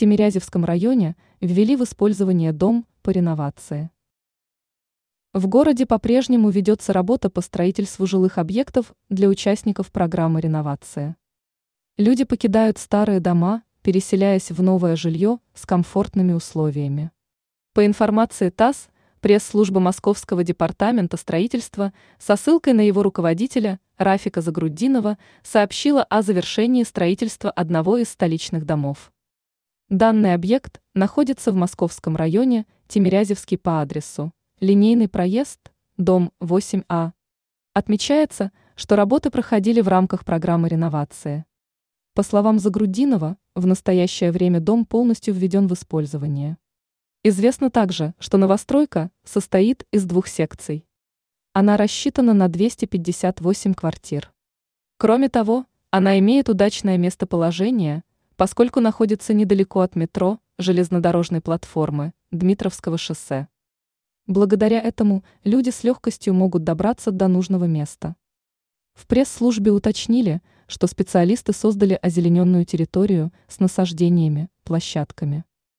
Тимирязевском районе ввели в использование дом по реновации. В городе по-прежнему ведется работа по строительству жилых объектов для участников программы реновации. Люди покидают старые дома, переселяясь в новое жилье с комфортными условиями. По информации ТАСС, пресс-служба Московского департамента строительства со ссылкой на его руководителя Рафика Загруддинова сообщила о завершении строительства одного из столичных домов. Данный объект находится в Московском районе Тимирязевский по адресу Линейный проезд, дом 8А. Отмечается, что работы проходили в рамках программы реновации. По словам Загрудинова, в настоящее время дом полностью введен в использование. Известно также, что новостройка состоит из двух секций. Она рассчитана на 258 квартир. Кроме того, она имеет удачное местоположение, поскольку находится недалеко от метро, железнодорожной платформы, Дмитровского шоссе. Благодаря этому люди с легкостью могут добраться до нужного места. В пресс-службе уточнили, что специалисты создали озелененную территорию с насаждениями, площадками.